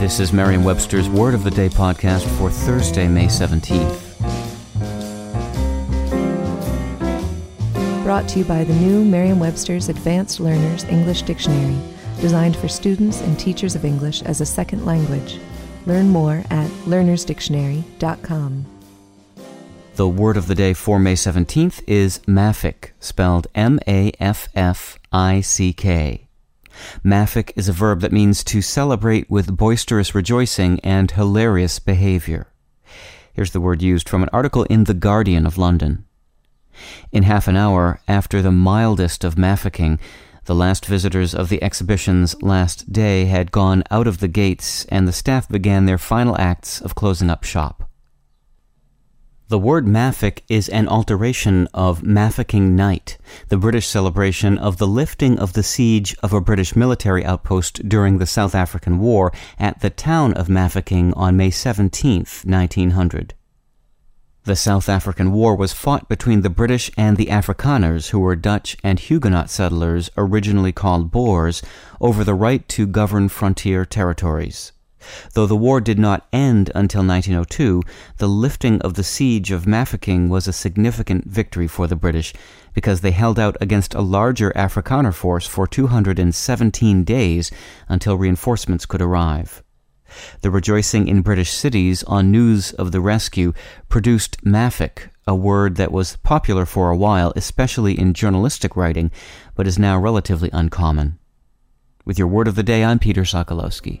This is Merriam Webster's Word of the Day podcast for Thursday, May 17th. Brought to you by the new Merriam Webster's Advanced Learners English Dictionary, designed for students and teachers of English as a second language. Learn more at learnersdictionary.com. The word of the day for May 17th is maffick, spelled M A F F I C K. Maffick is a verb that means to celebrate with boisterous rejoicing and hilarious behavior. Here's the word used from an article in The Guardian of London. In half an hour after the mildest of mafficking, the last visitors of the exhibition's last day had gone out of the gates, and the staff began their final acts of closing up shop. The word maffick is an alteration of Mafeking Night, the British celebration of the lifting of the siege of a British military outpost during the South African War at the town of Mafeking on May 17, 1900. The South African War was fought between the British and the Afrikaners, who were Dutch and Huguenot settlers originally called Boers, over the right to govern frontier territories. Though the war did not end until 1902, the lifting of the siege of Mafeking was a significant victory for the British because they held out against a larger Afrikaner force for 217 days until reinforcements could arrive. The rejoicing in British cities on news of the rescue produced maffick, a word that was popular for a while, especially in journalistic writing, but is now relatively uncommon. With your word of the day, I'm Peter Sokolowski.